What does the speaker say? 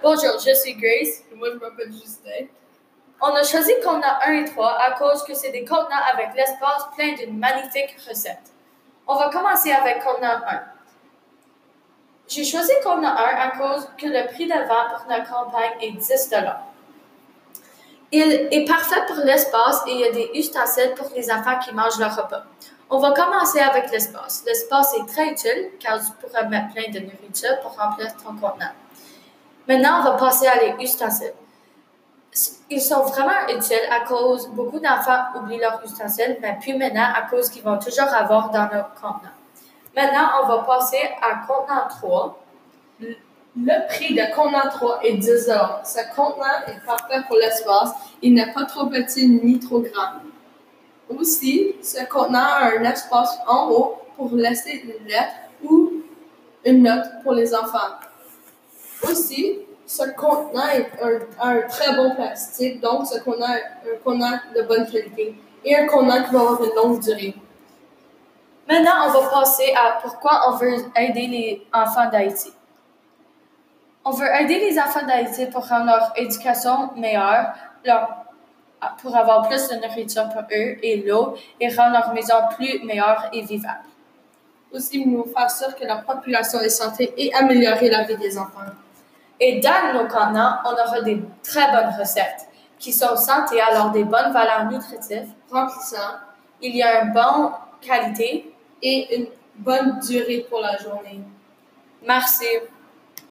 Bonjour, je suis Grace. Moi, je m'appelle Justin. On a choisi contenant 1 et 3 à cause que c'est des contenants avec l'espace plein d'une magnifique recette. On va commencer avec contenant 1. J'ai choisi contenant 1 à cause que le prix de vente pour notre campagne est 10 Il est parfait pour l'espace et il y a des ustensiles pour les enfants qui mangent leur repas. On va commencer avec l'espace. L'espace est très utile car tu pourras mettre plein de nourriture pour remplir ton contenant. Maintenant, on va passer à les ustensiles. Ils sont vraiment utiles à cause beaucoup d'enfants oublient leurs ustensiles, mais puis maintenant à cause qu'ils vont toujours avoir dans leur contenant. Maintenant, on va passer à contenant 3. Le prix de contenant 3 est 10 Ce contenant est parfait pour l'espace. Il n'est pas trop petit ni trop grand. Aussi, ce contenant a un espace en haut pour laisser une lettre ou une note pour les enfants. Aussi, ce contenant est un, un très bon plastique, donc ce contenant est un contenant de bonne qualité et un contenant qui va avoir une longue durée. Maintenant, on va passer à pourquoi on veut aider les enfants d'Haïti. On veut aider les enfants d'Haïti pour rendre leur éducation meilleure, leur pour avoir plus de nourriture pour eux et l'eau et rendre leur maison plus meilleure et vivable. Aussi, nous faire sûr que la population est santé et améliorer la vie des enfants. Et dans nos contenants, on aura des très bonnes recettes qui sont santé, alors des bonnes valeurs nutritives, remplissant. Il y a une bonne qualité et une bonne durée pour la journée. Merci.